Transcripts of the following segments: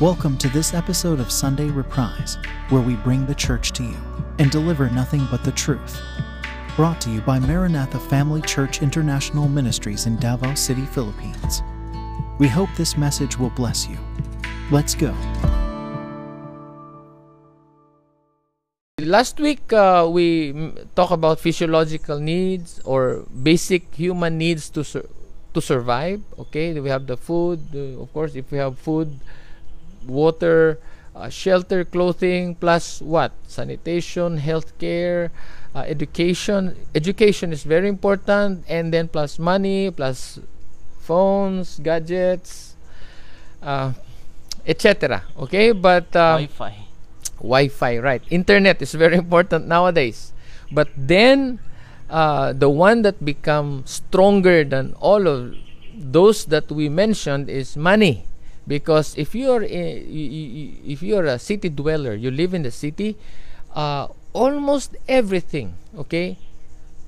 Welcome to this episode of Sunday Reprise, where we bring the church to you and deliver nothing but the truth. Brought to you by Maranatha Family Church International Ministries in Davao City, Philippines. We hope this message will bless you. Let's go. Last week uh, we talked about physiological needs or basic human needs to sur- to survive. Okay, we have the food. Uh, of course, if we have food, water, uh, shelter, clothing, plus what? Sanitation, healthcare, uh, education. Education is very important, and then plus money, plus phones, gadgets, uh, etc. Okay, but um, Wi-Fi. Wi-Fi, right? Internet is very important nowadays. But then, uh, the one that become stronger than all of those that we mentioned is money. Because if you are a, if you are a city dweller, you live in the city, uh, almost everything, okay,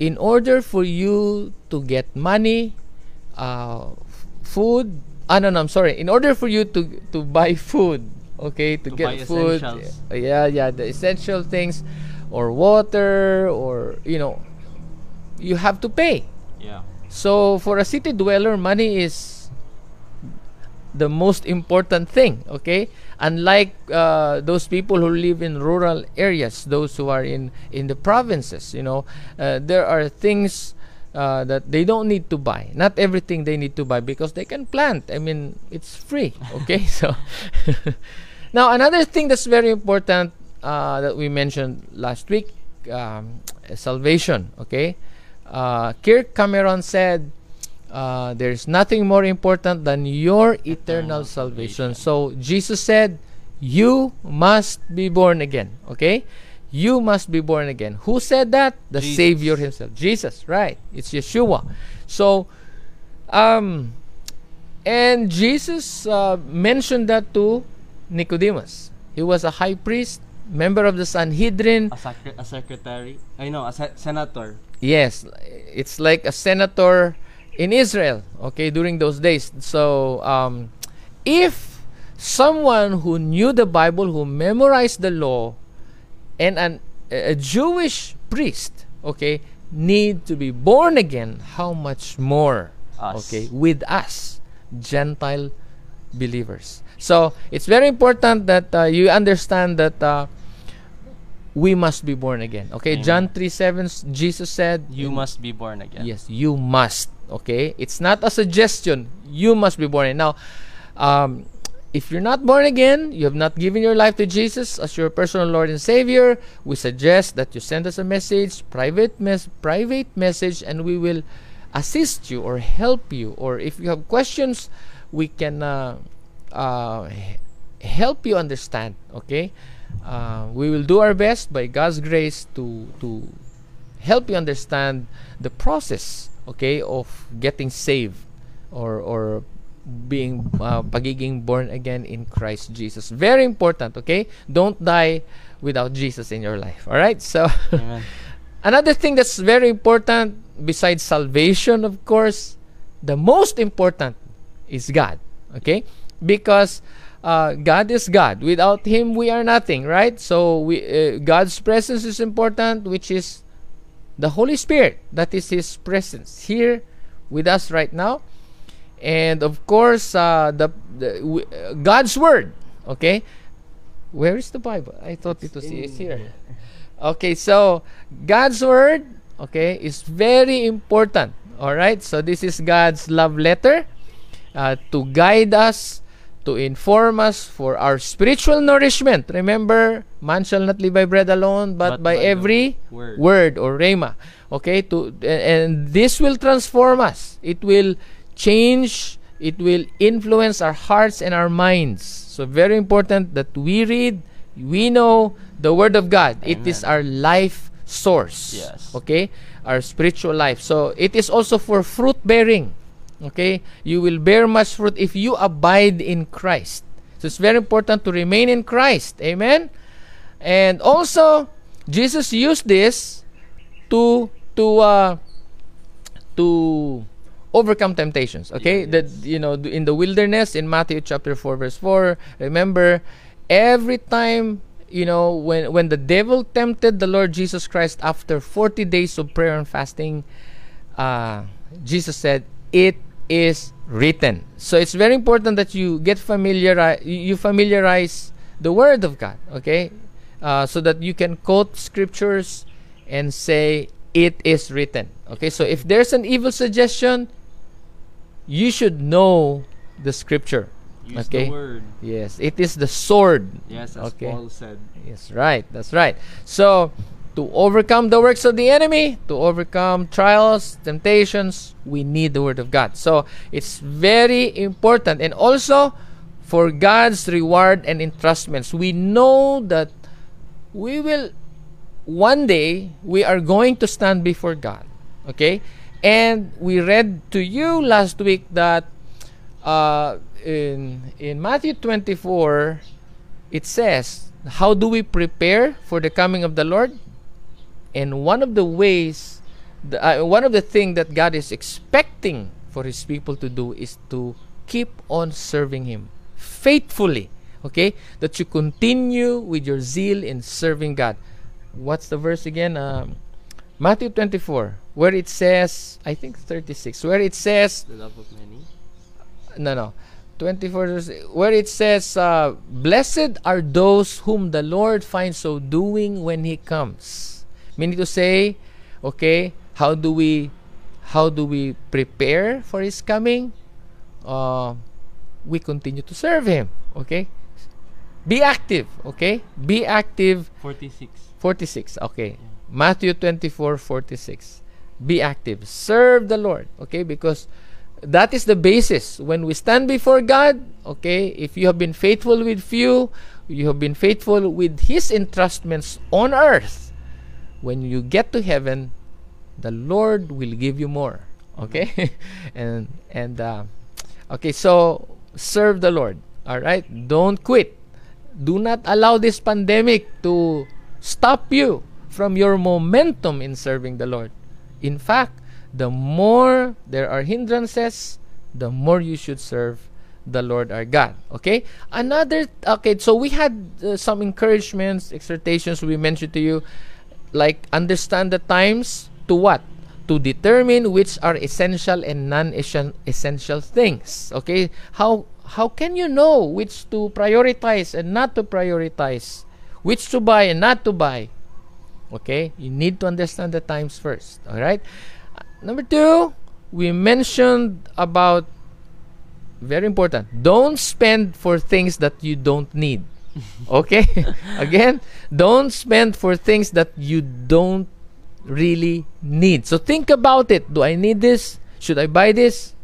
in order for you to get money, uh, food. Ah, no, no, I'm sorry. In order for you to to buy food, okay, to, To get food, yeah, yeah, the essential things, or water, or you know, you have to pay. Yeah. So for a city dweller, money is the most important thing. Okay, unlike uh, those people who live in rural areas, those who are in in the provinces, you know, uh, there are things. Uh, that they don't need to buy. Not everything they need to buy because they can plant. I mean, it's free. Okay, so now another thing that's very important uh, that we mentioned last week, um, salvation. Okay, uh, Kirk Cameron said, uh, "There's nothing more important than your eternal salvation." So Jesus said, "You must be born again." Okay, you must be born again. Who said that? The Jesus. Savior Himself, Jesus. Right? It's Yeshua. So, um, and Jesus uh, mentioned that to Nicodemus. He was a high priest, member of the Sanhedrin. A, sec- a secretary. I know, a se- senator. Yes, it's like a senator in Israel, okay, during those days. So, um, if someone who knew the Bible, who memorized the law, and an, a Jewish priest, okay, need to be born again, how much more, Us. okay, with us, Gentile believers. So, it's very important that uh, you understand that uh, we must be born again. Okay, Amen. John 3 7, s- Jesus said, You must be born again. Yes, you must. Okay, it's not a suggestion. You must be born again. Now, um, if you're not born again, you have not given your life to Jesus as your personal Lord and Savior. We suggest that you send us a message, private mes- private message, and we will assist you or help you. Or if you have questions, we can uh, uh, help you understand. Okay, uh, we will do our best by God's grace to to help you understand the process okay of getting saved or or being uh, pagiging born again in Christ Jesus. Very important okay? Don't die without Jesus in your life all right? So another thing that's very important besides salvation of course the most important is God okay? Because uh, God is God. Without him we are nothing right? So we uh, God's presence is important which is the Holy Spirit that is his presence here with us right now. And of course uh, the, the w- uh, God's word okay? Where is the Bible? I thought it was it's here. Okay so God's word okay is very important all right? So this is God's love letter uh, to guide us to inform us for our spiritual nourishment. Remember man shall not live by bread alone but, But by, by every word. word or rhema. Okay to and this will transform us. It will change it will influence our hearts and our minds. So very important that we read we know the word of god. It is Amen. our life source. Yes. okay? Our spiritual life. So it is also for fruit bearing okay? You will bear much fruit if you abide in christ. So it's very important to remain in christ. Amen? And also jesus used this to to uh, to overcome temptations. Okay, that you know in the wilderness in Matthew chapter four verse four. Remember, every time you know when when the devil tempted the Lord Jesus Christ after forty days of prayer and fasting, uh, Jesus said, "It is written." So it's very important that you get familiar you familiarize the Word of God. Okay, uh, so that you can quote scriptures and say, "It is written." Okay, so if there's an evil suggestion, you should know the scripture. Use okay. Yes, it is the sword. Yes, as Okay. Paul said. Yes, right. That's right. So, to overcome the works of the enemy, to overcome trials, temptations, we need the word of God. So, it's very important and also for God's reward and entrustments. We know that we will one day we are going to stand before God. Okay? And we read to you last week that uh, in in Matthew 24 it says, how do we prepare for the coming of the Lord? And one of the ways the, uh, one of the things that God is expecting for his people to do is to keep on serving him faithfully. Okay? That you continue with your zeal in serving God. What's the verse again? Um, Matthew 24, where it says, I think 36, where it says, The love of many. no, no, 24, where it says, uh, Blessed are those whom the Lord finds so doing when He comes. Meaning to say, okay, how do we, how do we prepare for His coming? Uh, we continue to serve Him. Okay, be active. Okay, be active 46. 46. Okay. Matthew 24, 46. Be active. Serve the Lord. Okay? Because that is the basis. When we stand before God, okay, if you have been faithful with few, you have been faithful with His entrustments on earth. When you get to heaven, the Lord will give you more. Okay? and, and, uh, okay, so serve the Lord. All right? Don't quit. Do not allow this pandemic to stop you from your momentum in serving the Lord. In fact, the more there are hindrances, the more you should serve the Lord our God. Okay? Another, okay, so we had uh, some encouragements, exhortations we mentioned to you, like understand the times to what? To determine which are essential and non-essential things. Okay? How how can you know which to prioritize and not to prioritize? Which to buy and not to buy? Okay? You need to understand the times first. All right? Number 2, we mentioned about very important. Don't spend for things that you don't need. Okay? Again, don't spend for things that you don't really need. So think about it. Do I need this? Should I buy this?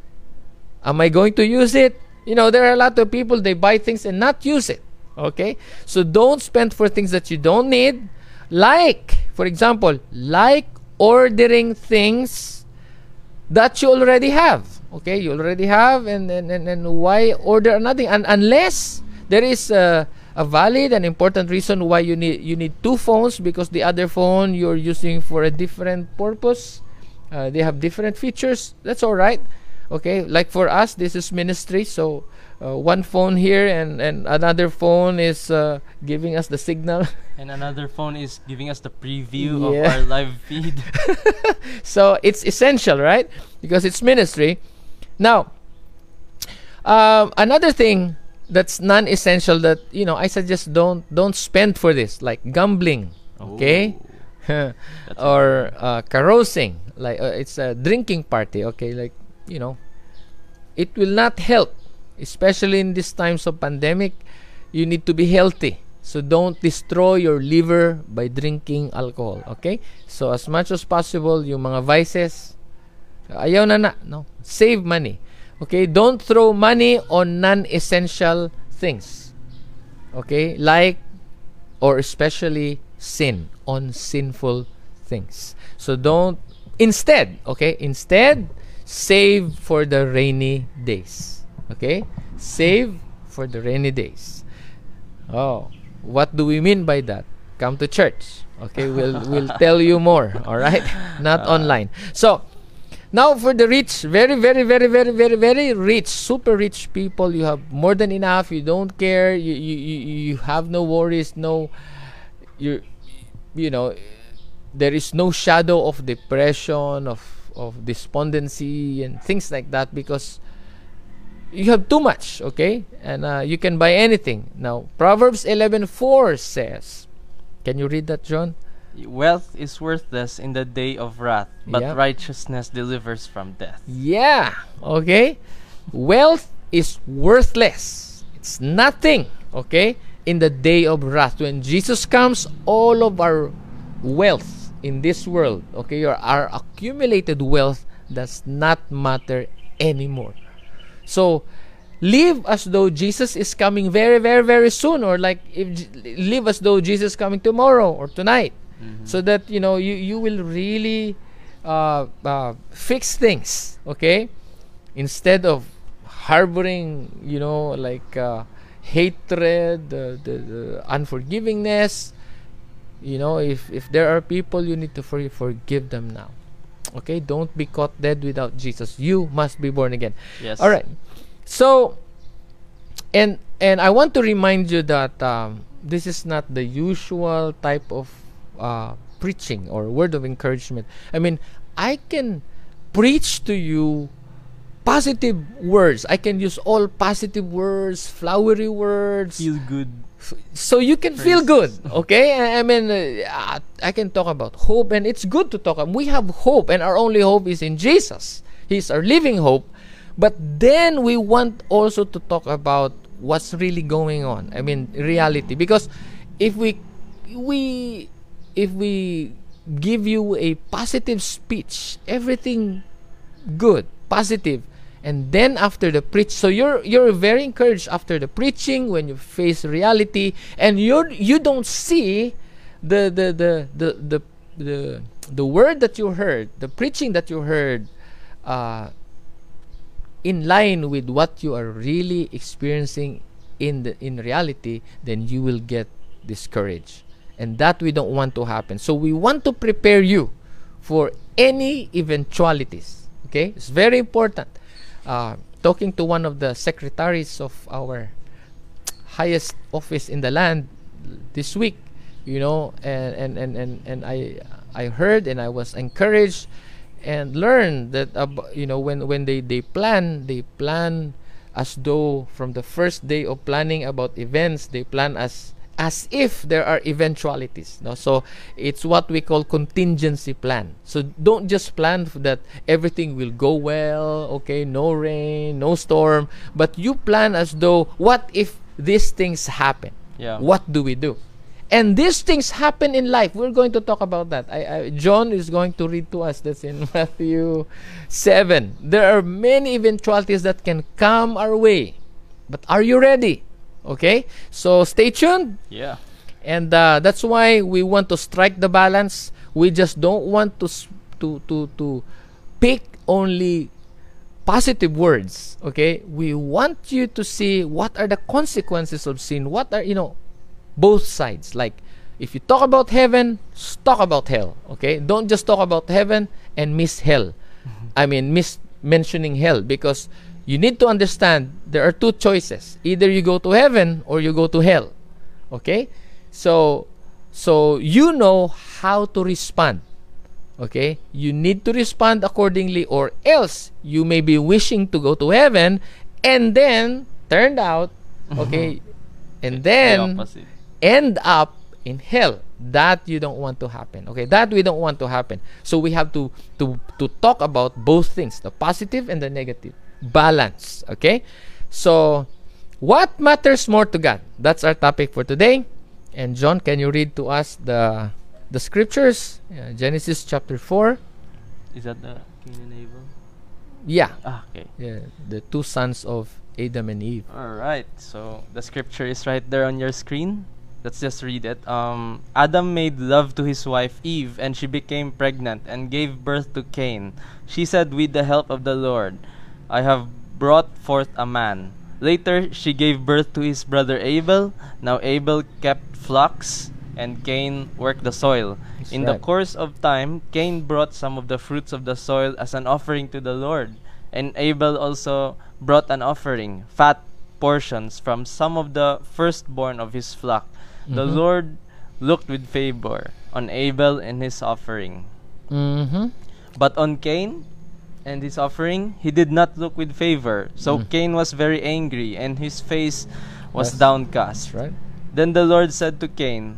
Am I going to use it? You know, there are a lot of people they buy things and not use it. Okay? So don't spend for things that you don't need. Like, for example, like ordering things that you already have. Okay, you already have, and and, and, and why order nothing? And unless there is a, a valid and important reason why you need you need two phones because the other phone you're using for a different purpose. Uh, they have different features. That's all right. Okay, like for us, this is ministry, so uh, one phone here and and another phone is uh, giving us the signal. And another phone is giving us the preview Yeah. of our live feed. so it's essential, right? Because it's ministry. Now, um, another thing that's non-essential that you know I suggest don't don't spend for this, like gambling, okay, or uh, carousing, like uh, it's a drinking party, okay, like you know, it will not help, especially in these times of pandemic. You need to be healthy. So don't destroy your liver by drinking alcohol, okay? So as much as possible, yung mga vices, ayaw na na, no? Save money. Okay? Don't throw money on non-essential things. Okay? Like or especially sin on sinful things. So don't instead, okay? Instead, save for the rainy days. Okay? Save for the rainy days. Oh, what do we mean by that? Come to church. Okay, we'll we'll tell you more, all right? Not ah. online. So, Now for the rich, very, very, very, very, very, very rich, super rich people, you have more than enough. You don't care. You you, you, you have no worries. No, you you know, there is no shadow of depression, of of despondency, and things like that because you have too much. Okay, and uh, you can buy anything. Now Proverbs eleven four says, can you read that, John? Wealth is worthless in the day of wrath, but Yeah. righteousness delivers from death. Yeah. Okay. Wealth is worthless. It's nothing. Okay. In the day of wrath, when Jesus comes, all of our wealth in this world, okay, or our accumulated wealth does not matter anymore. So, live as though Jesus is coming very, very, very soon, or like if live as though Jesus is coming tomorrow or tonight, so that you know you you will really uh, uh, fix things. Okay, instead of harboring, you know, like uh, hatred, the, the, the unforgivingness. You know, if if there are people you need to for, forgive them now. Okay, don't be caught dead without Jesus. You must be born again. Yes. All right. So, and and I want to remind you that um, this is not the usual type of uh, preaching or word of encouragement. I mean, I can preach to you positive words. I can use all positive words, flowery words, Feel good. so you can feel good okay? I, I mean uh, i can talk about hope and it's good to talk. We have hope and our only hope is in jesus. He's our living hope. But then we want also to talk about what's really going on i mean reality. Because if we we if we give you a positive speech everything good positive and then after the preach so you're you're very encouraged after the preaching when you face reality and you you don't see the the the the the the, the word that you heard the preaching that you heard uh, in line with what you are really experiencing in the in reality then you will get discouraged and that we don't want to happen. So we want to prepare you for any eventualities. Okay? It's very important. Uh, talking to one of the secretaries of our highest office in the land this week you know and and and and, and i i heard and i was encouraged and learned that ab- you know when when they they plan they plan as though from the first day of planning about events they plan as as if there are eventualities no? So it's what we call contingency plan. So don't just plan that everything will go well okay no rain no storm but you plan as though what if these things happen? Yeah. what do we do? And these things happen in life. We're going to talk about that. I, I, john is going to read to us that's in matthew 7 there are many eventualities that can come our way but are you ready okay? So stay tuned. Yeah. and uh, that's why we want to strike the balance. We just don't want to to to to pick only positive words okay? We want you to see what are the consequences of sin. What are you know both sides. Like if you talk about heaven talk about hell okay? Don't just talk about heaven and miss hell. I mean miss mentioning hell because you need to understand there are two choices. Either you go to heaven or you go to hell. Okay? So so you know how to respond. Okay? You need to respond accordingly or else you may be wishing to go to heaven and then turned out okay and then opposite. end up in hell. That you don't want to happen. Okay? That we don't want to happen. So we have to to to talk about both things the positive and the negative balance okay so what matters more to god that's our topic for today and john can you read to us the the scriptures Yeah, genesis chapter 4 Is that the Cain and Abel? yeah Ah, okay. yeah the two sons of adam and eve All right. So the scripture is right there on your screen. Let's just read it. Um, Adam made love to his wife Eve, and she became pregnant and gave birth to Cain. She said, "With the help of the Lord, I have brought forth a man." Later, she gave birth to his brother Abel. Now Abel kept flocks, and Cain worked the soil. That's In the course of time, Cain brought some of the fruits of the soil as an offering to the Lord, and Abel also brought an offering, fat portions from some of the firstborn of his flock. The Mhm. Lord looked with favor on Abel and his offering. Mm-hmm. But on Cain and his offering, he did not look with favor. So Mm. Cain was very angry, and his face was downcast. That's right. Then the Lord said to Cain,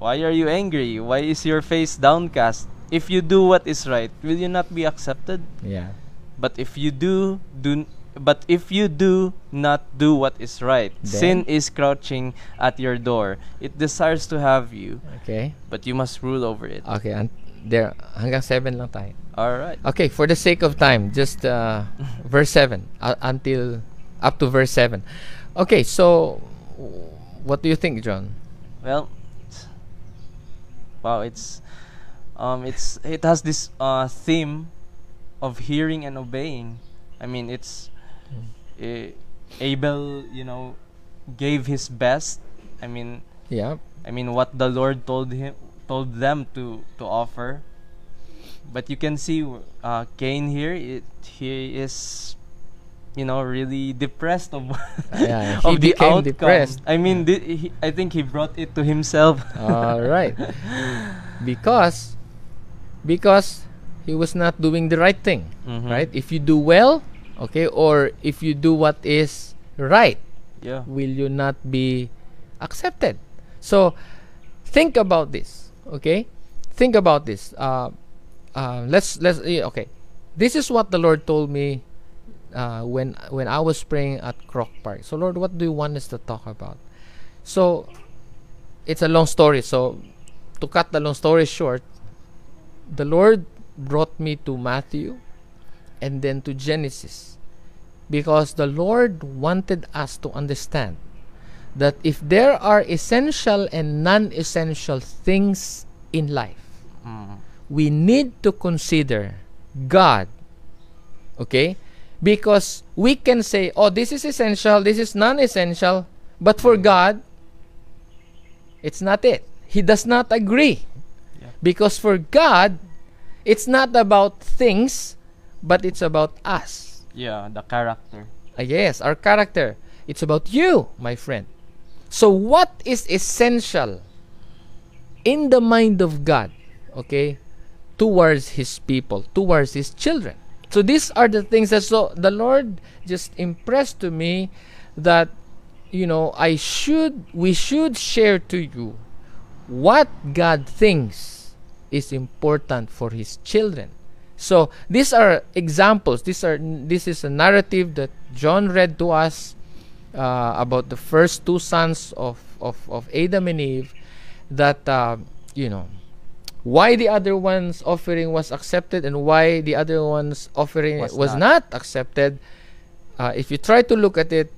Why are you angry? Why is your face downcast? If you do what is right, will you not be accepted? Yeah. But if you do do but if you do not do what is right, sin is crouching at your door. It desires to have you, Okay. but you must rule over it. Okay. And there, hanggang 7 lang tayo. All right. Okay, for the sake of time, just uh, verse 7 uh, until up to verse 7. Okay, so what do you think, John? Well, wow, it's um, it's it has this uh theme of hearing and obeying. I mean, it's eh, Abel, you know, gave his best. I mean, Yeah. I mean what the Lord told him, told them to to offer. But you can see uh, Cain here. It, he is, you know, really depressed of Yeah, he of the became outcome. depressed. I mean, thi- he, I think he brought it to himself. All right. Because because he was not doing the right thing, Mhm. right? If you do well, okay, or if you do what is right, Yeah. will you not be accepted? So think about this, okay? Think about this. Uh, uh, let's let's eh, okay. This is what the Lord told me uh, when when I was praying at Croc Park. So Lord, what do you want us to talk about? So it's a long story. So to cut the long story short, the Lord brought me to Matthew and then to Genesis because the Lord wanted us to understand that if there are essential and non essential things in life, Mm. we need to consider God. Okay? Because we can say, oh, this is essential, this is non essential, but for God, it's not it. He does not agree. Yeah. Because for God, it's not about things, but it's about us. Yeah, the character. Ah, yes, our character. It's about you, my friend. So, what is essential in the mind of God, okay, towards His people, towards His children? So, these are the things that so the Lord just impressed to me that you know I should we should share to you what God thinks is important for His children. So these are examples. These are this is a narrative that John read to us uh, about the first two sons of, of, of Adam and Eve. That uh, you know why the other one's offering was accepted and why the other one's offering was, Was not. not. accepted. Uh, if you try to look at it,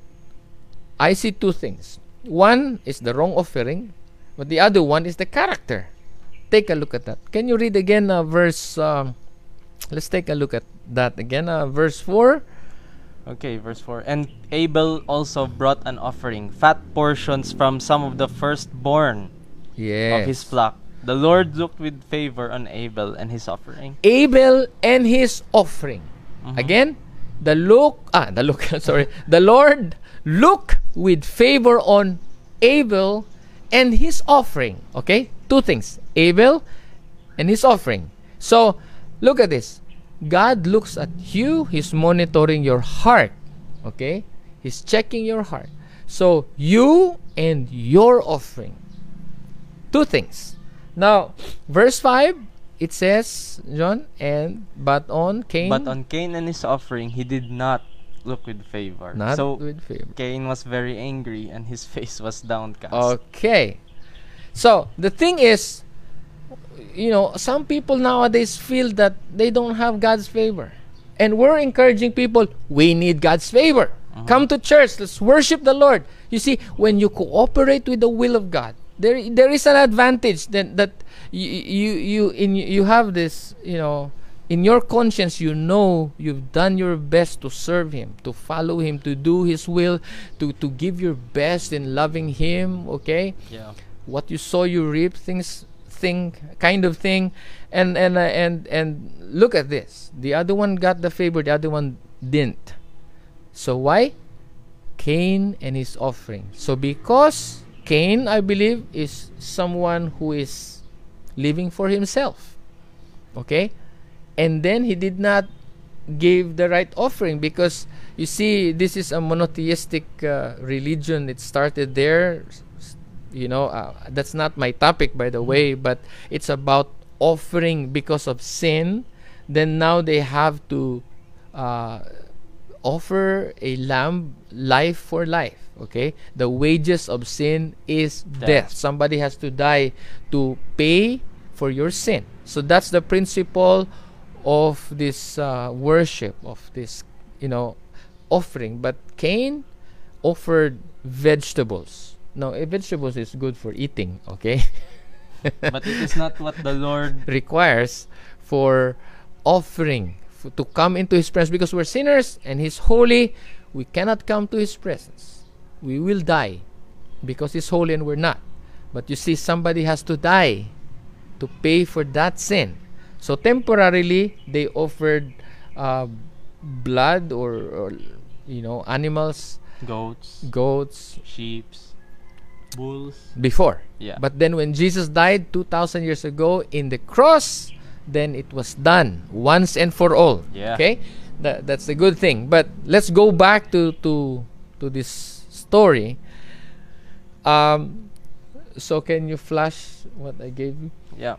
I see two things. One is the wrong offering, but the other one is the character. Take a look at that. Can you read again uh, verse? Um, let's take a look at that again. Uh, verse four. Okay, verse 4. And Abel also brought an offering, fat portions from some of the firstborn Yes. of his flock. The Lord looked with favor on Abel and his offering. Abel and his offering. Mhm. Again, the look. Ah, the look. sorry. The Lord look with favor on Abel and his offering. Okay, two things: Abel and his offering. So, look at this. God looks at you. He's monitoring your heart. Okay, He's checking your heart. So you and your offering. Two things. Now, verse 5, it says, John, and but on Cain, But on Cain and his offering, he did not look with favor. not so with favor. Cain was very angry and his face was downcast. Okay. So, the thing is, you know, some people nowadays feel that they don't have God's favor. And we're encouraging people, we need God's favor. Uh-huh. Come to church, let's worship the Lord. You see, when you cooperate with the will of God, there there is an advantage that that you you you in you have this, you know, in your conscience you know you've done your best to serve him, to follow him, to do his will, to to give your best in loving him, okay? Yeah. what you sow you reap things thing kind of thing and and uh, and and look at this. The other one got the favor the other one didn't. So why? Cain and his offering. So because cain i believe is someone who is living for himself okay? And then he did not give the right offering because you see this is a monotheistic uh, religion. It started there you know uh, that's not my topic by the way but it's about offering because of sin. Then now they have to uh, offer a lamb life for life okay? The wages of sin is death. Death. somebody has to die to pay for your sin. So that's the principle of this uh, worship of this you know offering. But cain offered vegetables no vegetables is good for eating okay? But it is not what the Lord requires for offering f- to come into his presence because we're sinners and he's holy. We cannot come to his presence. We will die because he's holy and we're not. But you see somebody has to die to pay for that sin. So temporarily they offered uh, blood or, or you know animals goats, goats sheep, bulls. before Yeah. But then when Jesus died 2000 years ago in the cross, then it was done once and for all. Yeah. Okay? That, that's the good thing. But let's go back to to to this story. Um so can you flash what I gave you? yeah.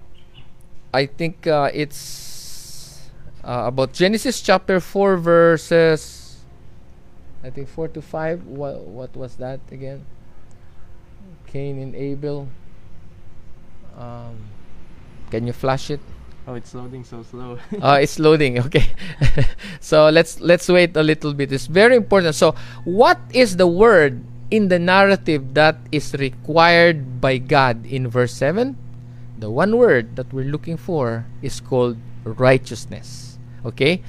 I think uh, it's uh, about Genesis chapter 4 verses I think 4 to 5 what what was that again Cain and Abel. Um, can you flash it? Oh, it's loading so slow. uh, it's loading okay. So let's let's wait a little bit. It's very important. So what is the word in the narrative that is required by god in verse 7 the one word that we're looking for is called righteousness okay?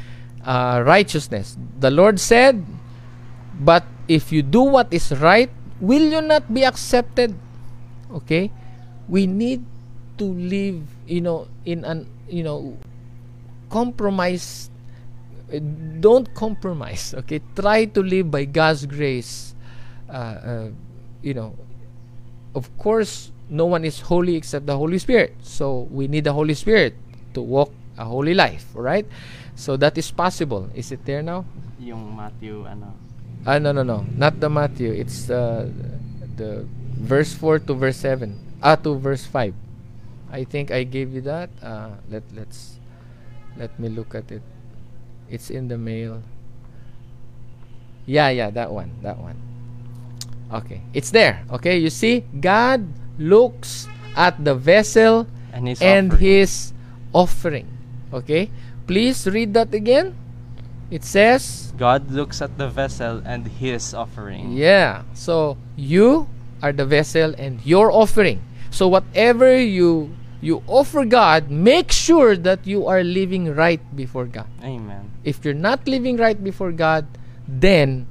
Uh, righteousness. The lord said but if you do what is right will you not be accepted? Okay? We need to live you know in an you know compromise don't compromise okay? Try to live by god's grace. Uh, uh, you know of course no one is holy except the holy spirit. So we need the holy spirit to walk a holy life right so that is possible. Is it there now? Yung Matthew, ano. Ah, no, no, no. Not the Matthew. It's uh, the verse 4 to verse 7. Ah, to verse 5. I think I gave you that. Uh, let, let's, let me look at it. It's in the mail. Yeah, yeah, that one. That one. Okay. It's there. Okay, you see? God looks at the vessel And his and offering. his offering. Okay? Please read that again. It says, God looks at the vessel and his offering. Yeah. So you are the vessel and your offering. So whatever you you offer God, make sure that you are living right before God. Amen. If you're not living right before God, then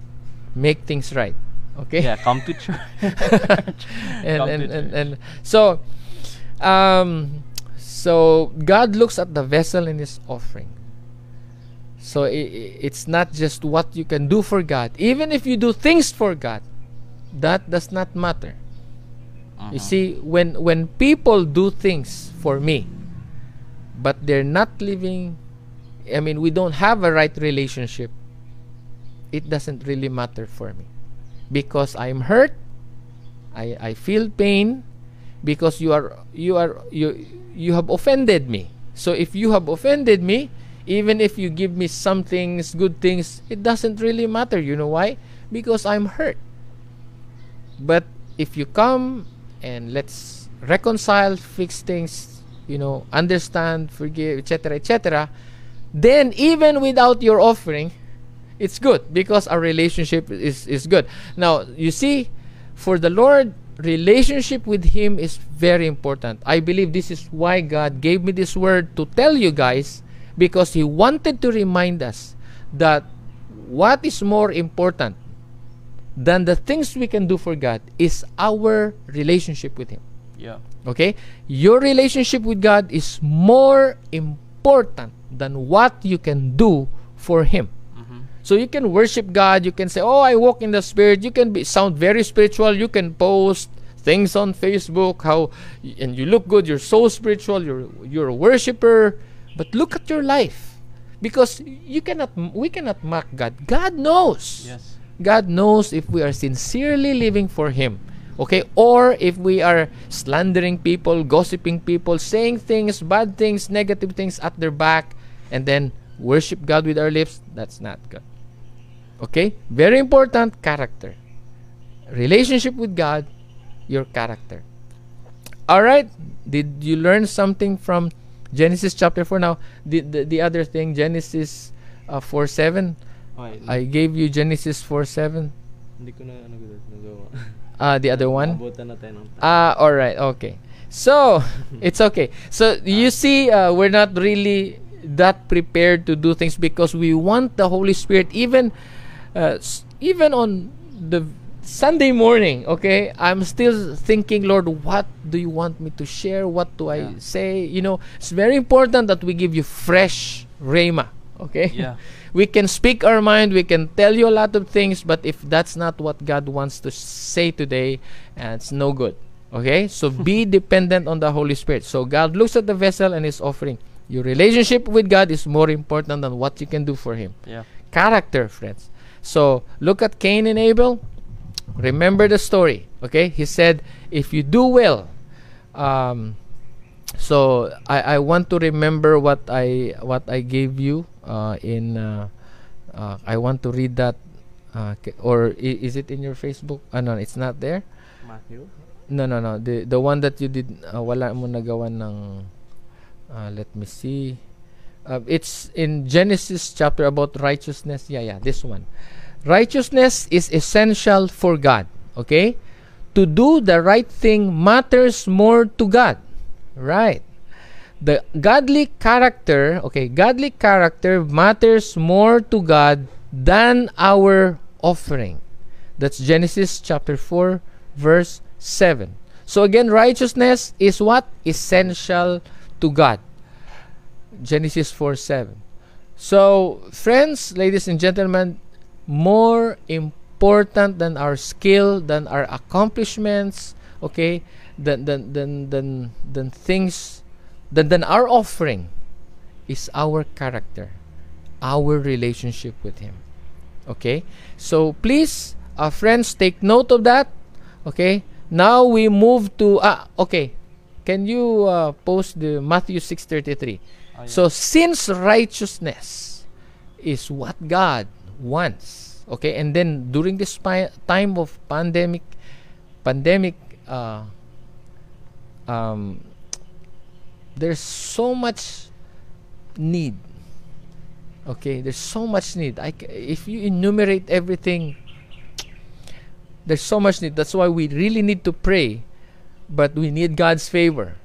make things right. Okay? Yeah, come to church. and, Come and, to and, church. and so um so God looks at the vessel and his offering. So it's not just what you can do for God. Even if you do things for God, that does not matter. You Mhm. see, when when people do things for me, but they're not living, I mean, we don't have a right relationship. It doesn't really matter for me, because I'm hurt. I I feel pain, because you are you are you you have offended me. So if you have offended me, even if you give me some things, good things, it doesn't really matter. You know why? Because I'm hurt. But if you come and let's reconcile, fix things, you know, understand, forgive, etc., etc., then even without your offering, it's good because our relationship is, is good. Now, you see, for the Lord, relationship with Him is very important. I believe this is why God gave me this word to tell you guys because He wanted to remind us that what is more important than the things we can do for God is our relationship with Him. Yeah. Okay? Your relationship with God is more important than what you can do for Him. Mm-hmm. So you can worship God. You can say, "Oh, I walk in the Spirit." You can be sound very spiritual. You can post things on Facebook how and you look good. You're so spiritual. You're you're a worshiper. But look at your life, because you cannot we cannot mock God. God knows. Yes. God knows if we are sincerely living for Him. Okay? Or if we are slandering people, gossiping people, saying things, bad things, negative things at their back, and then worship God with our lips, that's not good. Okay? Very important character. Relationship with God, your character. Alright? Did you learn something from Genesis chapter 4? Now, the, the, the other thing, Genesis uh, 4 7. Okay. I gave you Genesis 4 7. Hindi ko na ano nagawa. Uh, the other one? Ah, all right. Okay. So, it's okay. So, you see, uh, we're not really that prepared to do things because we want the Holy Spirit even uh, even on the Sunday morning, okay? I'm still thinking, Lord, what do you want me to share? What do I Yeah. say? You know, it's very important that we give you fresh rhema, okay? Yeah. we can speak our mind, we can tell you a lot of things, but if that's not what God wants to say today, uh, it's no good. Okay? So be dependent on the Holy Spirit. So God looks at the vessel and is offering. Your relationship with God is more important than what you can do for Him. Yeah. Character, friends. So look at Cain and Abel. Remember the story. Okay? He said, if you do well, um, so I, I want to remember what I what I gave you uh, in uh, uh, I want to read that uh, or i- is it in your Facebook? Ah no, it's not there. Matthew. No, no, no. The the one that you did uh, wala mo nagawa ng uh, let me see. Uh, it's in Genesis chapter about righteousness. Yeah, yeah, this one. Righteousness is essential for God, okay? To do the right thing matters more to God. Right. The godly character, okay, godly character matters more to God than our offering. That's Genesis chapter 4 verse 7. So again, righteousness is what? Essential to God. Genesis 4 7. So, friends, ladies and gentlemen, more important than our skill, than our accomplishments, okay, than than than than, than things than, than our offering is our character, our relationship with Him. Okay? So please, uh, friends, take note of that. Okay? Now we move to ah okay. Can you uh, post the Matthew 6:33? Oh, yeah. So since righteousness is what God wants, okay, and then during this time of pandemic, pandemic, uh, um, there's so much need. Okay, there's so much need. I c- if you enumerate everything, there's so much need. That's why we really need to pray, but we need God's favor.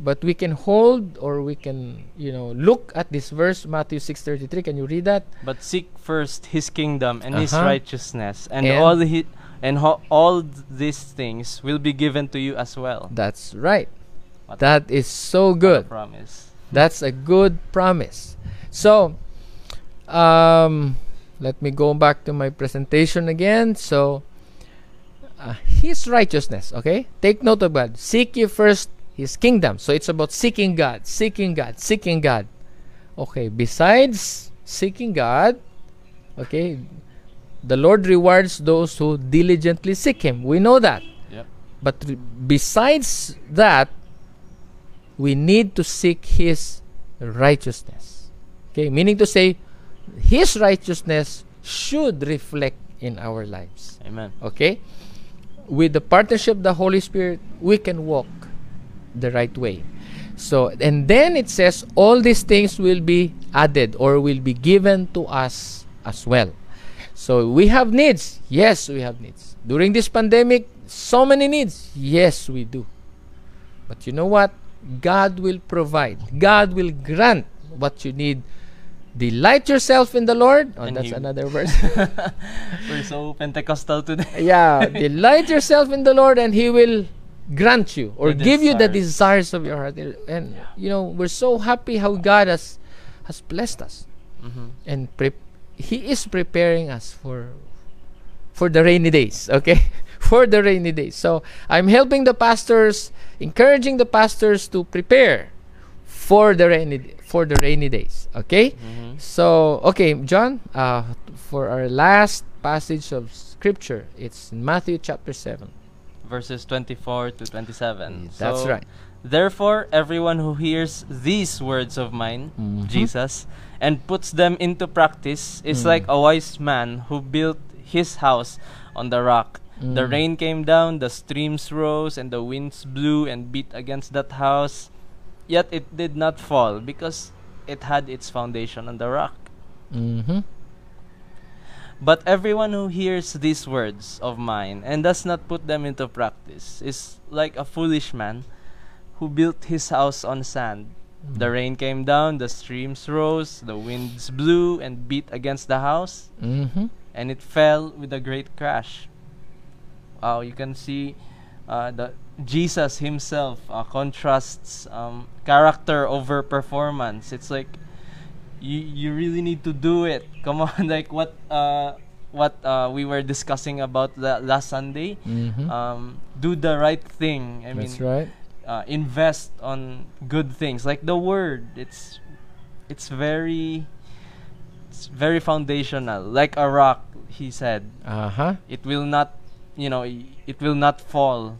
But we can hold or we can, you know, look at this verse, Matthew 6:33. Can you read that? But seek first His kingdom and His Uh-huh. righteousness, and, And- all He and ho- all these things will be given to you as well. That's right. What That is so good. promise. That's a good promise. So, um, let me go back to my presentation again. So, uh, His righteousness, okay? Take note of God. Seek ye first His kingdom. So, it's about seeking God, seeking God, seeking God. Okay, besides seeking God, okay, the Lord rewards those who diligently seek Him. We know that. Yep. But re- besides that, we need to seek His righteousness. Okay, meaning to say, His righteousness should reflect in our lives. Amen. Okay? With the partnership of the Holy Spirit, we can walk the right way. So, and then it says, all these things will be added or will be given to us as well. So, we have needs. Yes, we have needs. During this pandemic, so many needs. Yes, we do. But you know what? God will provide. God will grant what you need. Delight yourself in the Lord. Oh, And that's He- another verse. We're so Pentecostal today. yeah, delight yourself in the Lord and He will grant you or The give you the desires. desires of your heart. And Yeah. you know, we're so happy how God has has blessed us Mhm. and pre- he is preparing us for for the rainy days okay for the rainy days so i'm helping the pastors encouraging the pastors to prepare for the rainy for the rainy days okay Mhm. so okay john uh, for our last passage of scripture it's in matthew chapter 7 Verses 24 to 27. that's So, right Therefore, everyone who hears these words of mine, Mhm. Jesus, and puts them into practice is Mm. like a wise man who built his house on the rock. The Mm. rain came down, the streams rose, and the winds blew and beat against that house. Yet it did not fall because it had its foundation on the rock. mm-hmm. But everyone who hears these words of mine and does not put them into practice is like a foolish man who built his house on sand. The rain came down, the streams rose, the winds blew and beat against the house, Mm-hmm. and it fell with a great crash. Wow, you can see uh, the Jesus himself uh, contrasts um, character over performance. It's like you you really need to do it. Come on, like what uh, what uh, we were discussing about the last Sunday. Mm-hmm. Um, do the right thing. I that's mean, right uh, invest on good things like the word it's it's very it's very foundational like a rock he said uh-huh it will not you know it will not fall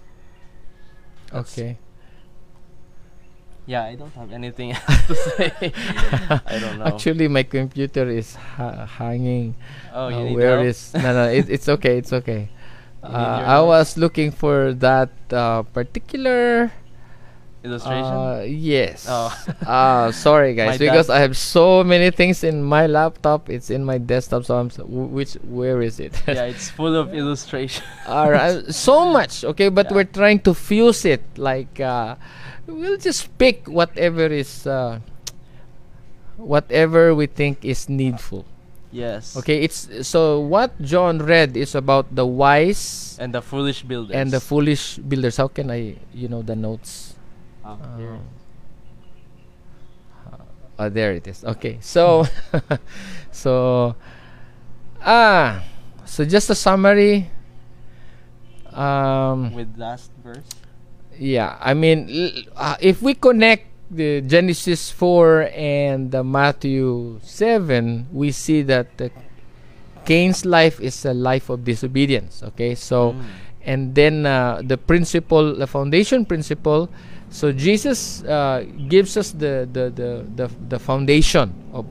That's- okay yeah i don't have anything else to say i don't know Actually, my computer is ha- hanging. oh you uh, need where help? is- no no? It, it's okay. It's okay. Uh, I was looking for that uh, particular. illustration Uh, yes. Oh. uh, sorry guys, My because I have so many things in my laptop. It's in my desktop, so I'm. So, w- which where is it? yeah it's full of illustration All right, so much. Okay, but Yeah. we're trying to fuse it. Like uh, we'll just pick whatever is. Uh, whatever we think is needful. yes Okay, it's so what John read is about the wise and the foolish builders and the foolish builders. How can I, you know, the notes? Ah, Uh, here. Oh, there it is. Okay, so, so, ah, so just a summary. Um, with last verse yeah, I mean, uh, if we connect the Genesis four and the Matthew seven, we see that Cain's life is a life of disobedience. Okay, so Mm. and then uh, the principle, the foundation principle. So Jesus uh, gives us the, the the the the foundation of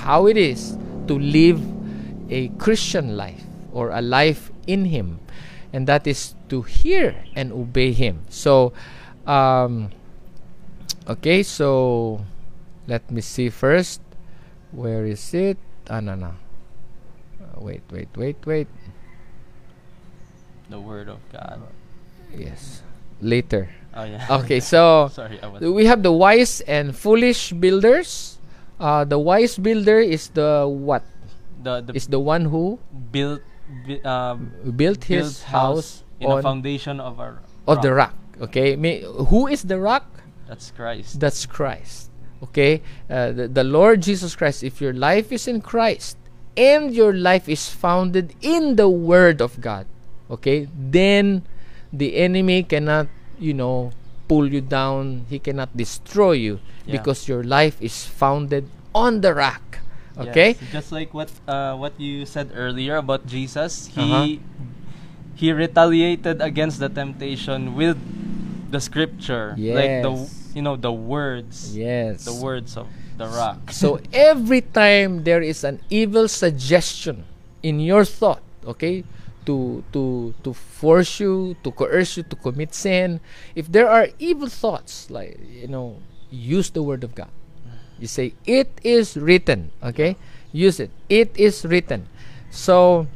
how it is to live a Christian life or a life in Him, and that is to hear and obey Him. So, um, okay, so let me see first. Where is it? Ah, no, no. Uh, wait, wait, wait, wait. the word of god Yes, later. oh yeah Okay, so sorry i we have the wise and foolish builders. Uh, the wise builder is the what? the the Is the one who built um, built built his house in a on foundation of a of the rock. Okay, May, who is the rock? That's Christ. That's Christ. Okay, uh, the, the Lord Jesus Christ. If your life is in Christ and your life is founded in the Word of God, okay, then the enemy cannot, you know, pull you down. He cannot destroy you Yeah. because your life is founded on the rock. Okay. Yes, Just like what uh, what you said earlier about Jesus, he Uh-huh. he retaliated against the temptation with the scripture, like the you know the words, Yes. the words of the rock. So every time there is an evil suggestion in your thought, okay, to to to force you, to coerce you to commit sin, if there are evil thoughts, like you know, use the word of God. You say it is written, okay? Use it. It is written. So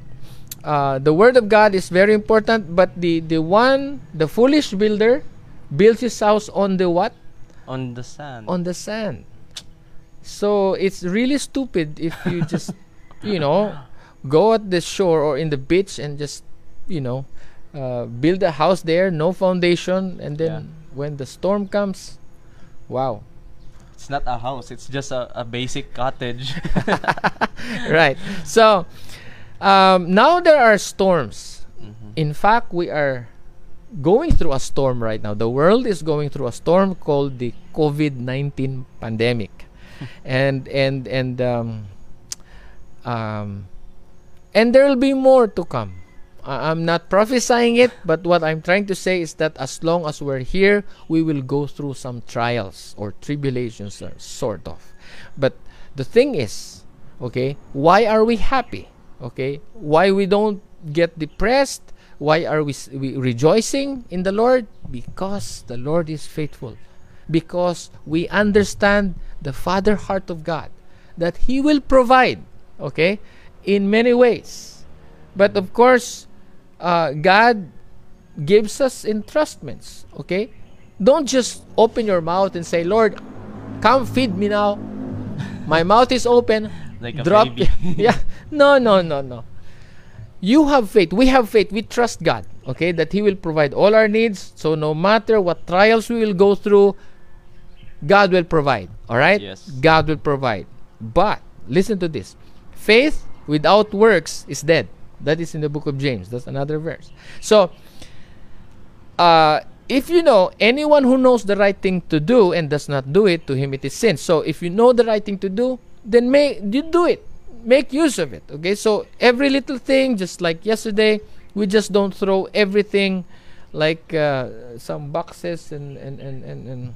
uh, the word of God is very important, but the the one, the foolish builder, builds his house on the what? on the sand. on the sand. So it's really stupid if you just, you know, go at the shore or in the beach and just, you know, uh, build a house there, no foundation, and then Yeah. when the storm comes, wow. It's not a house. It's just a, a basic cottage. right. So um, now there are storms. Mhm. In fact, we are going through a storm right now. The world is going through a storm called the COVID nineteen pandemic, and and and um, um, and there will be more to come. I'm not prophesying it, but what I'm trying to say is that as long as we're here, we will go through some trials or tribulations, or sort of. But the thing is, okay, why are we happy? Okay, why we don't get depressed? Why are we, we rejoicing in the Lord? Because the Lord is faithful. Because we understand the Father heart of God, that He will provide, okay, in many ways. But of course, uh, God gives us entrustments. Okay, don't just open your mouth and say, "Lord, come feed me now." My mouth is open. Like Drop. yeah. No, no, no, no. You have faith. We have faith. We trust God. Okay, that He will provide all our needs. So no matter what trials we will go through, God will provide. All right. Yes. God will provide. But listen to this: faith without works is dead. That is in the book of James. That's another verse. So, uh, if you know anyone who knows the right thing to do and does not do it, to him it is sin. So, if you know the right thing to do, then make you do it. Make use of it. Okay. So every little thing, just like yesterday, we just don't throw everything like uh, some boxes and and, and, and and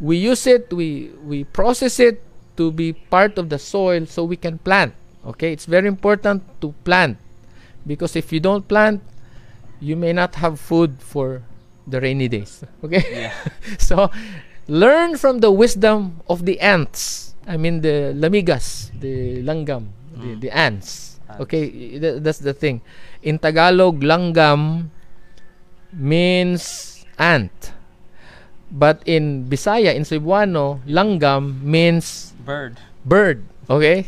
we use it. We we process it to be part of the soil so we can plant. Okay, it's very important to plant because if you don't plant, you may not have food for the rainy days. Okay, yeah. so learn from the wisdom of the ants. I mean the lamigas, the langgam, the, Mm. the ants. Ants. Okay, th- that's the thing. In Tagalog, langgam means ant. But in Bisaya, in Cebuano, langgam means Bird. bird. Okay?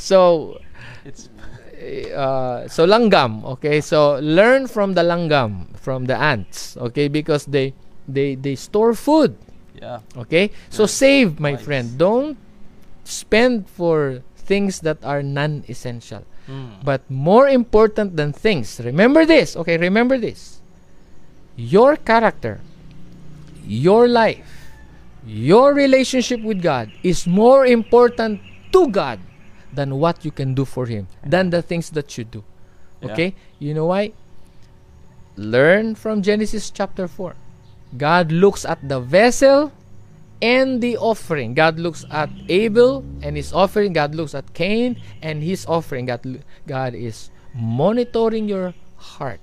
So, It's uh, so langgam. Okay? So, learn from the langgam, from the ants. Okay? Because they, they, they store food. yeah. Okay? So, Yes. save, my Wise. friend. Don't spend for things that are non essential. Mm. But more important than things, remember this, okay? Remember this. Your character, your life, your relationship with God is more important to God than what you can do for Him, than the things that you do. Yeah. Okay? You know why? Learn from Genesis chapter 4. God looks at the vessel and the offering. God looks at Abel and his offering. God looks at Cain and his offering. God, God is monitoring your heart.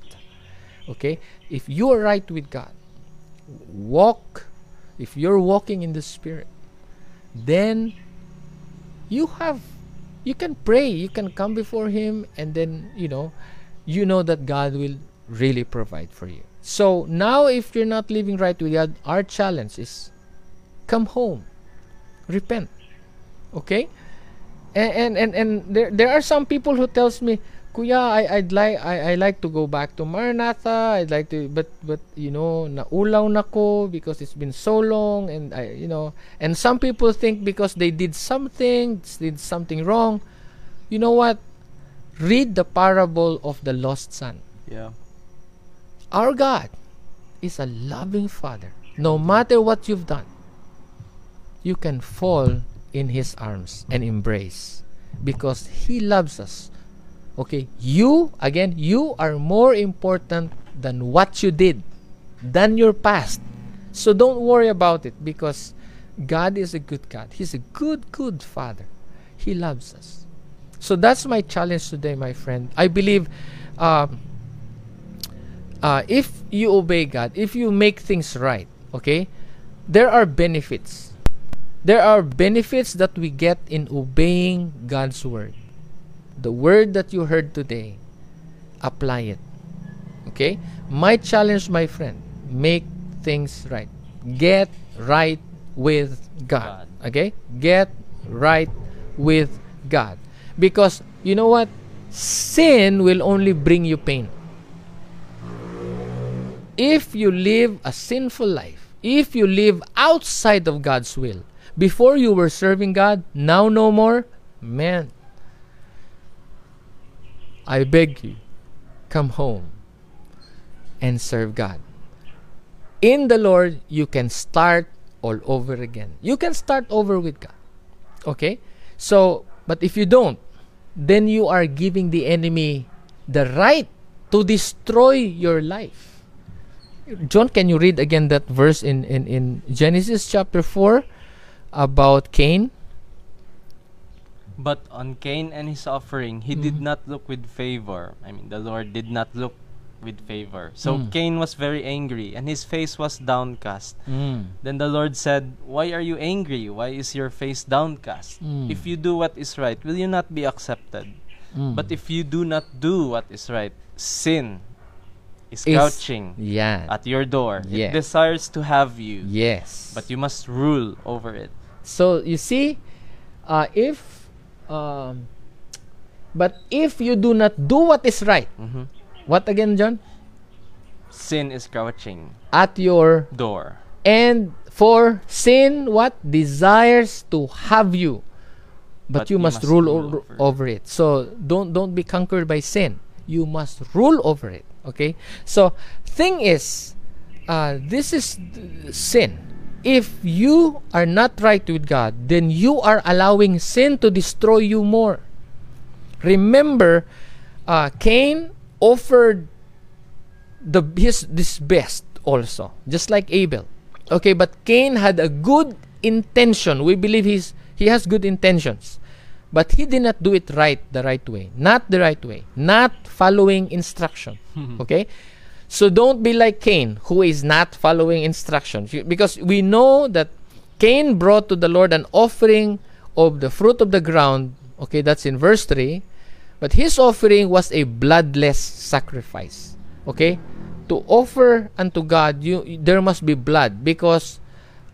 Okay? If you are right with God, walk, if you're walking in the Spirit, then you have, you can pray, you can come before Him, and then, you know, you know that God will really provide for you. So now, if you're not living right with God, our challenge is come home, repent. Okay? And and and, and there there are some people who tells me, Kuya, I I'd like I, I like to go back to Maranatha. I'd like to but but you know, naulaw na ko because it's been so long and I you know, and some people think because they did something, did something wrong. You know what? Read the parable of the lost son. Yeah. Our God is a loving Father. No matter what you've done, you can fall in His arms and embrace because He loves us. Okay, you, again, you are more important than what you did, than your past. So don't worry about it because God is a good God. He's a good, good Father. He loves us. So that's my challenge today, my friend. I believe um, uh, if you obey God, if you make things right, okay, there are benefits. There are benefits that we get in obeying God's word. The word that you heard today, apply it. Okay? My challenge, my friend, make things right. Get right with God. God. Okay? Get right with God. Because you know what? Sin will only bring you pain. if you live a sinful life, if you live outside of God's will, before you were serving God, now no more, man, I beg you, come home and serve God. In the Lord, you can start all over again. You can start over with God. Okay? So, but if you don't, then you are giving the enemy the right to destroy your life. John, can you read again that verse in, in, in Genesis chapter 4 about Cain? But on Cain and his offering, he did Mhm. not look with favor. I mean, the Lord did not look with favor. So Mm. Cain was very angry, and his face was downcast. Mm. Then the Lord said, Why are you angry? Why is your face downcast? Mm. If you do what is right, will you not be accepted? Mm. But if you do not do what is right, sin is Is- crouching yeah. at your door. Yeah. It desires to have you, yes. but you must rule over it. So you see, uh, if um, but if you do not do what is right, Mhm. what again, John? Sin is crouching. At your Door. and for sin, what desires to have you, but, you, must, rule, o- over it. over it. So don't don't be conquered by sin. You must rule over it. Okay. So thing is, uh, this is th- sin. If you are not right with God, then you are allowing sin to destroy you more. Remember, uh, Cain offered the his this best also, just like Abel. Okay, but Cain had a good intention. We believe he's he has good intentions. But he did not do it right the right way. Not the right way. Not following instruction. okay? So don't be like Cain, who is not following instruction. You- Because we know that Cain brought to the Lord an offering of the fruit of the ground. Okay, that's in verse 3. But his offering was a bloodless sacrifice. Okay? To offer unto God, you there must be blood because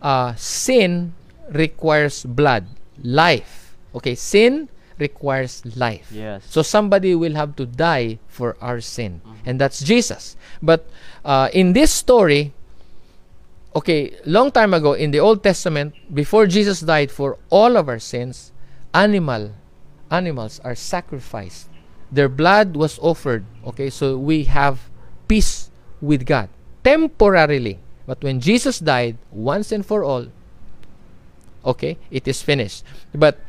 uh, sin requires blood, life. Okay, sin requires life. Yes. So somebody will have to die for our sin, and that's Jesus. But uh, in this story, okay, long time ago in the Old Testament, before Jesus died for all of our sins, animal animals are sacrificed. Their blood was offered. Okay, so we have peace with God temporarily. But when Jesus died once and for all, okay, it is finished. But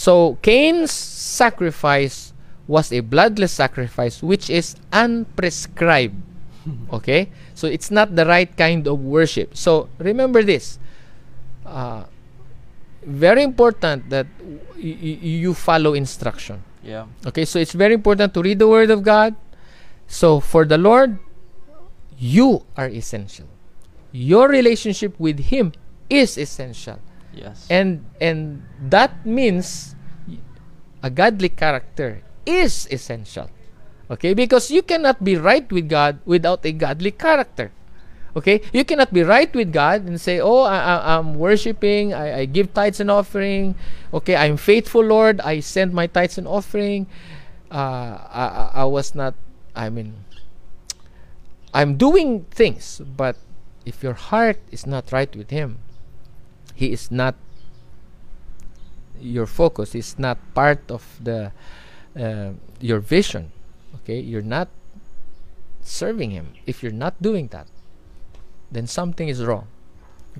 so Cain's sacrifice was a bloodless sacrifice which is unprescribed. Okay? So it's not the right kind of worship. So remember this. Uh, very important that you follow instruction. Yeah. Okay, so it's very important to read the Word of God. So for the Lord, you are essential. Your relationship with Him is essential, Yes. and and that means a godly character is essential. Okay, because you cannot be right with God without a godly character. Okay, you cannot be right with God and say, "Oh, I, I'm worshiping. I, I give tithes and offering. Okay, I'm faithful, Lord. I send my tithes and offering. Uh, I- I was not. I mean, I'm doing things, but if your heart is not right with Him, He is not your focus. Is not part of the uh, your vision. Okay, you're not serving Him. If you're not doing that, then something is wrong.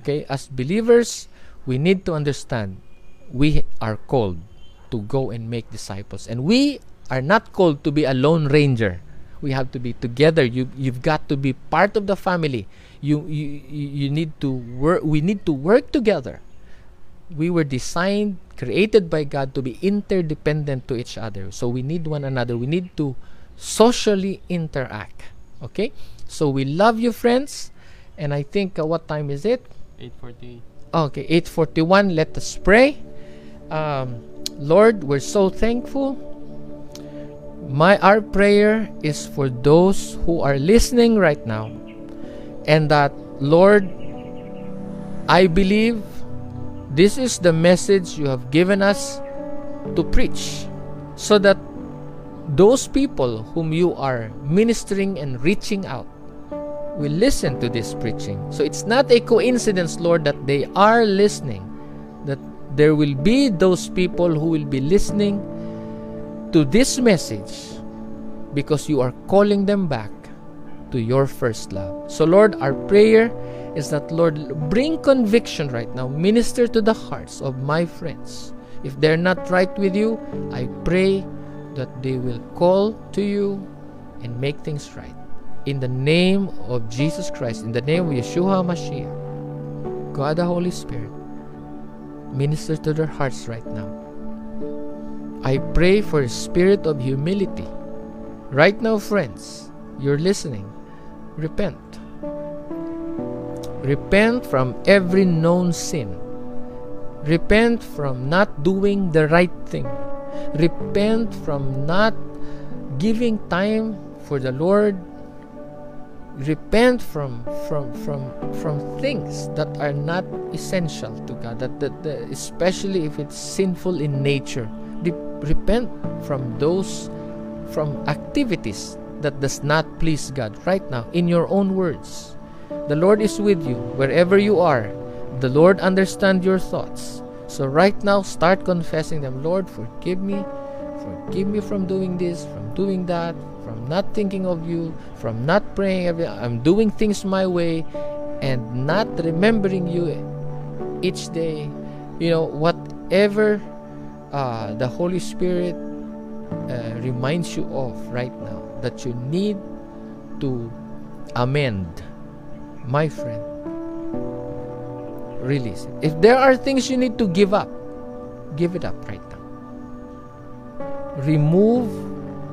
Okay, as believers, we need to understand we are called to go and make disciples, and we are not called to be a lone ranger. We have to be together. You you've got to be part of the family. You you you need to work. We need to work together. We were designed, created by God to be interdependent to each other. So we need one another. We need to socially interact. Okay? So we love you, friends. And I think uh, what time is it? 8:40 Okay, 841. Let us pray. Um, Lord, we're so thankful. My our prayer is for those who are listening right now. And that Lord, I believe this is the message you have given us to preach so that those people whom you are ministering and reaching out will listen to this preaching. So it's not a coincidence, Lord, that they are listening, that there will be those people who will be listening to this message because you are calling them back to your first love. So, Lord, our prayer is that, Lord, bring conviction right now. Minister to the hearts of my friends. If they're not right with you, I pray that they will call to you and make things right. In the name of Jesus Christ, in the name of Yeshua Mashiach, God the Holy Spirit, minister to their hearts right now. I pray for a spirit of humility. Right now, friends, you're listening. Repent. Repent from every known sin. Repent from not doing the right thing. Repent from not giving time for the Lord. Repent from from from from things that are not essential to God, that, that, that especially if it's sinful in nature. repent from those from activities that does not please God right now in your own words. The Lord is with you wherever you are. The Lord understands your thoughts. So right now start confessing them, Lord, forgive me. Forgive me from doing this, from doing that, from not thinking of you, from not praying. I'm doing things my way and not remembering you each day. You know, whatever uh, the Holy Spirit uh, reminds you of right now that you need to amend, my friend, release it. If there are things you need to give up, give it up right now. Remove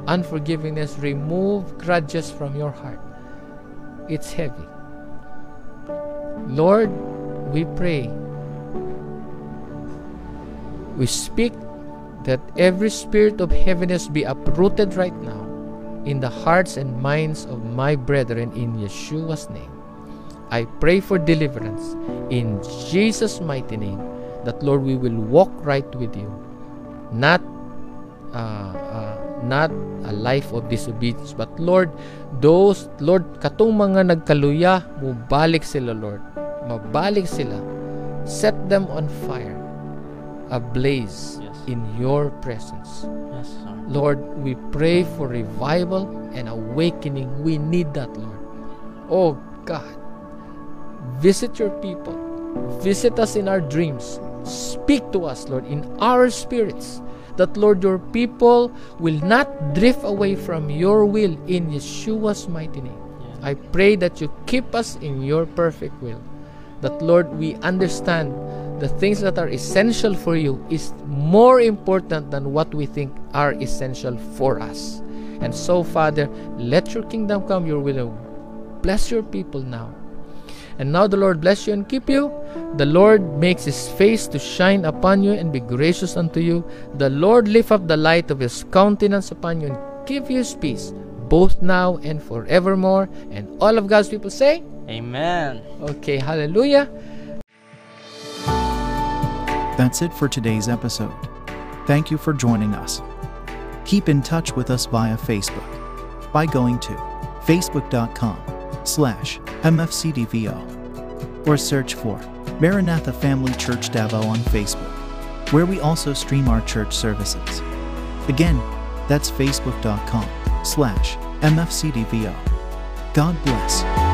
unforgiveness, remove grudges from your heart. It's heavy. Lord, we pray. We speak that every spirit of heaviness be uprooted right now in the hearts and minds of my brethren in Yeshua's name. I pray for deliverance in Jesus' mighty name that Lord we will walk right with you not uh, uh, not a life of disobedience but Lord those Lord katong mga nagkaluya mubalik sila Lord mabalik sila set them on fire ablaze. In your presence yes. Lord we pray for revival and awakening we need that Lord oh God Visit your people. Visit us in our dreams. Speak to us, Lord, in our spirits. That, Lord, your people will not drift away from your will in Yeshua's mighty name. I pray that you keep us in your perfect will. That, Lord, we understand the things that are essential for you is more important than what we think are essential for us. And so, Father, let your kingdom come, your will. Bless your people now. And now the Lord bless you and keep you. The Lord makes his face to shine upon you and be gracious unto you. The Lord lift up the light of his countenance upon you and give you his peace, both now and forevermore. And all of God's people say, Amen. Okay, hallelujah. That's it for today's episode. Thank you for joining us. Keep in touch with us via Facebook by going to facebook.com slash MFCDVO or search for Maranatha Family Church Davao on Facebook, where we also stream our church services. Again, that's facebook.com slash MFCDVO. God bless.